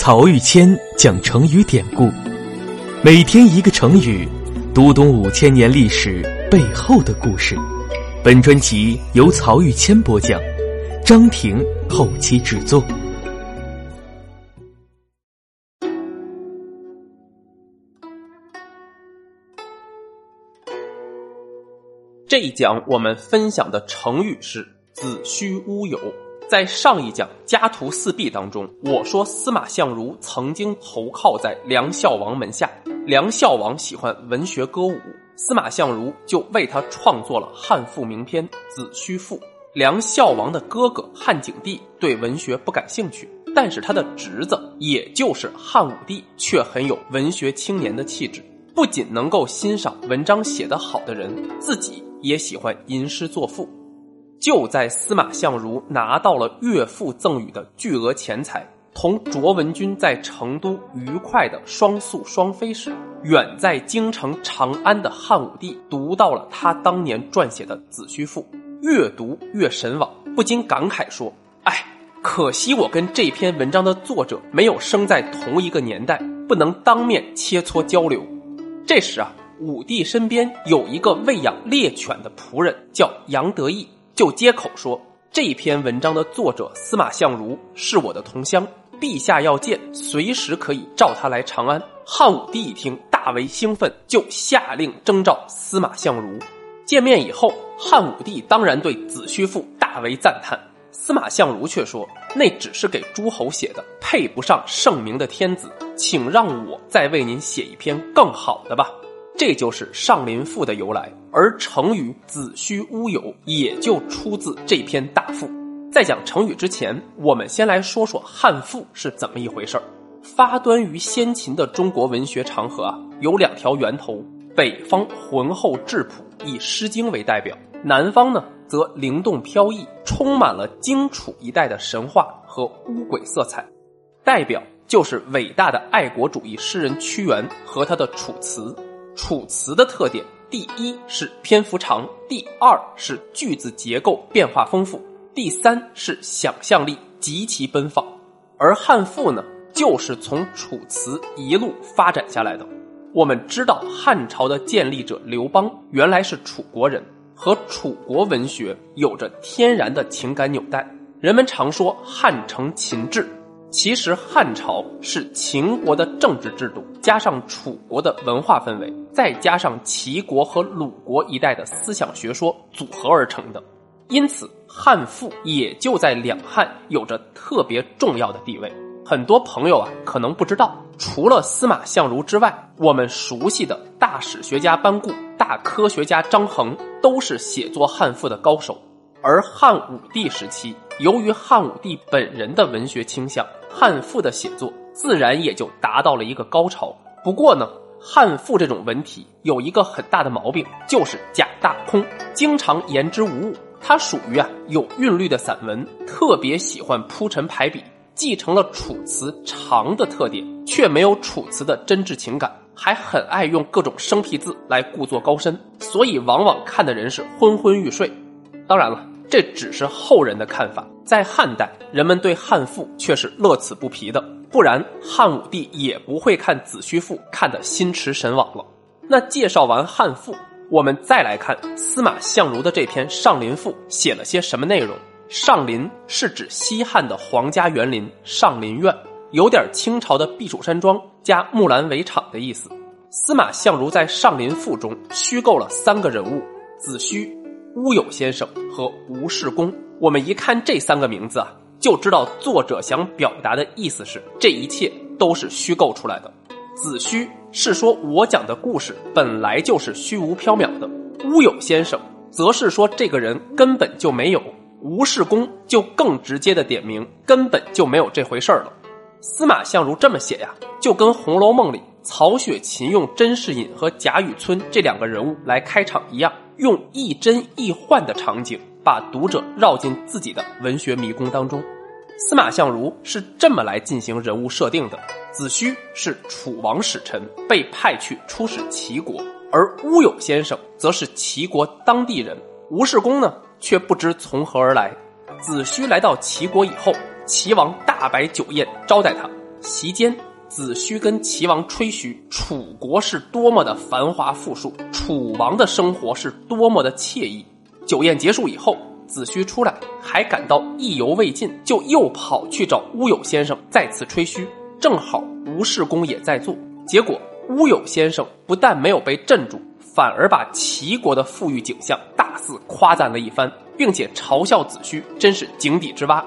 曹玉谦讲成语典故，每天一个成语，读懂五千年历史背后的故事。本专辑由曹玉谦播讲，张婷后期制作。这一讲我们分享的成语是“子虚乌有”。在上一讲《家徒四壁》当中，我说司马相如曾经投靠在梁孝王门下，梁孝王喜欢文学歌舞，司马相如就为他创作了汉赋名篇《子虚赋》。梁孝王的哥哥汉景帝对文学不感兴趣，但是他的侄子，也就是汉武帝，却很有文学青年的气质，不仅能够欣赏文章写得好的人，自己也喜欢吟诗作赋。就在司马相如拿到了岳父赠予的巨额钱财，同卓文君在成都愉快的双宿双飞时，远在京城长安的汉武帝读到了他当年撰写的《子虚赋》，越读越神往，不禁感慨说：“哎，可惜我跟这篇文章的作者没有生在同一个年代，不能当面切磋交流。”这时啊，武帝身边有一个喂养猎犬的仆人，叫杨得意。就接口说，这篇文章的作者司马相如是我的同乡，陛下要见，随时可以召他来长安。汉武帝一听，大为兴奋，就下令征召司马相如。见面以后，汉武帝当然对子虚赋大为赞叹，司马相如却说，那只是给诸侯写的，配不上圣明的天子，请让我再为您写一篇更好的吧。这就是《上林赋》的由来，而成语“子虚乌有”也就出自这篇大赋。在讲成语之前，我们先来说说汉赋是怎么一回事儿。发端于先秦的中国文学长河啊，有两条源头：北方浑厚质朴，以《诗经》为代表；南方呢，则灵动飘逸，充满了荆楚一带的神话和巫鬼色彩。代表就是伟大的爱国主义诗人屈原和他的《楚辞》。楚辞的特点，第一是篇幅长，第二是句子结构变化丰富，第三是想象力极其奔放。而汉赋呢，就是从楚辞一路发展下来的。我们知道，汉朝的建立者刘邦原来是楚国人，和楚国文学有着天然的情感纽带。人们常说汉承秦制。其实汉朝是秦国的政治制度，加上楚国的文化氛围，再加上齐国和鲁国一带的思想学说组合而成的，因此汉赋也就在两汉有着特别重要的地位。很多朋友啊可能不知道，除了司马相如之外，我们熟悉的大史学家班固、大科学家张衡都是写作汉赋的高手。而汉武帝时期，由于汉武帝本人的文学倾向。汉赋的写作自然也就达到了一个高潮。不过呢，汉赋这种文体有一个很大的毛病，就是假大空，经常言之无物。它属于啊有韵律的散文，特别喜欢铺陈排比，继承了楚辞长的特点，却没有楚辞的真挚情感，还很爱用各种生僻字来故作高深，所以往往看的人是昏昏欲睡。当然了。这只是后人的看法，在汉代，人们对汉赋却是乐此不疲的，不然汉武帝也不会看《子虚赋》看得心驰神往了。那介绍完汉赋，我们再来看司马相如的这篇《上林赋》写了些什么内容。上林是指西汉的皇家园林上林苑，有点清朝的避暑山庄加木兰围场的意思。司马相如在《上林赋》中虚构了三个人物：子虚。乌有先生和吴世公，我们一看这三个名字啊，就知道作者想表达的意思是这一切都是虚构出来的。子虚是说我讲的故事本来就是虚无缥缈的，乌有先生则是说这个人根本就没有，吴世公就更直接的点名根本就没有这回事儿了。司马相如这么写呀，就跟《红楼梦》里曹雪芹用甄士隐和贾雨村这两个人物来开场一样。用亦真亦幻的场景，把读者绕进自己的文学迷宫当中。司马相如是这么来进行人物设定的：子虚是楚王使臣，被派去出使齐国；而乌有先生则是齐国当地人，吴世公呢却不知从何而来。子虚来到齐国以后，齐王大摆酒宴招待他，席间，子虚跟齐王吹嘘楚国是多么的繁华富庶，楚王的生活是多么的惬意。酒宴结束以后，子虚出来还感到意犹未尽，就又跑去找乌有先生再次吹嘘。正好吴世公也在座，结果乌有先生不但没有被镇住，反而把齐国的富裕景象大肆夸赞了一番，并且嘲笑子虚真是井底之蛙。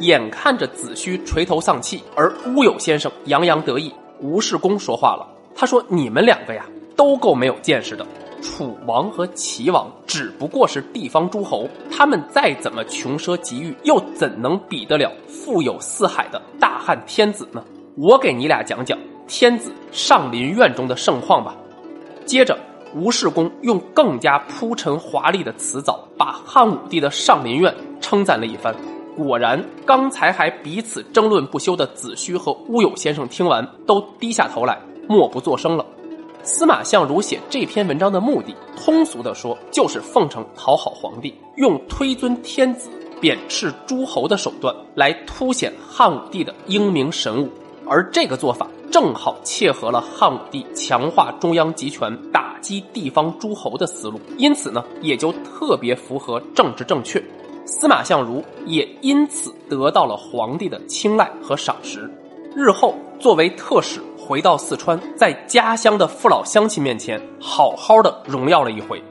眼看着子虚垂头丧气，而乌有先生洋洋得意，吴世公说话了，他说：“你们两个呀，都够没有见识的。楚王和齐王只不过是地方诸侯，他们再怎么穷奢极欲，又怎能比得了富有四海的大汉天子呢？我给你俩讲讲天子上林苑中的盛况吧。”接着，吴世公用更加铺陈华丽的词藻，把汉武帝的上林苑称赞了一番。果然，刚才还彼此争论不休的子虚和乌有先生听完，都低下头来，默不作声了。司马相如写这篇文章的目的，通俗的说，就是奉承讨好皇帝，用推尊天子、贬斥诸侯的手段来凸显汉武帝的英明神武。而这个做法正好切合了汉武帝强化中央集权、打击地方诸侯的思路，因此呢，也就特别符合政治正确。司马相如也因此得到了皇帝的青睐和赏识，日后作为特使回到四川，在家乡的父老乡亲面前好好的荣耀了一回。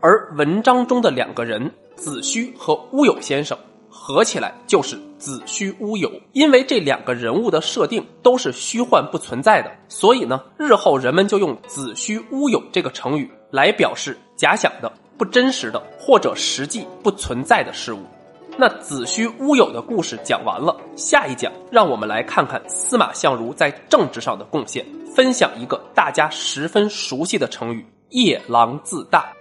而文章中的两个人子虚和乌有先生合起来就是子虚乌有，因为这两个人物的设定都是虚幻不存在的，所以呢，日后人们就用子虚乌有这个成语来表示假想的。不真实的或者实际不存在的事物，那子虚乌有的故事讲完了。下一讲，让我们来看看司马相如在政治上的贡献，分享一个大家十分熟悉的成语“夜郎自大”。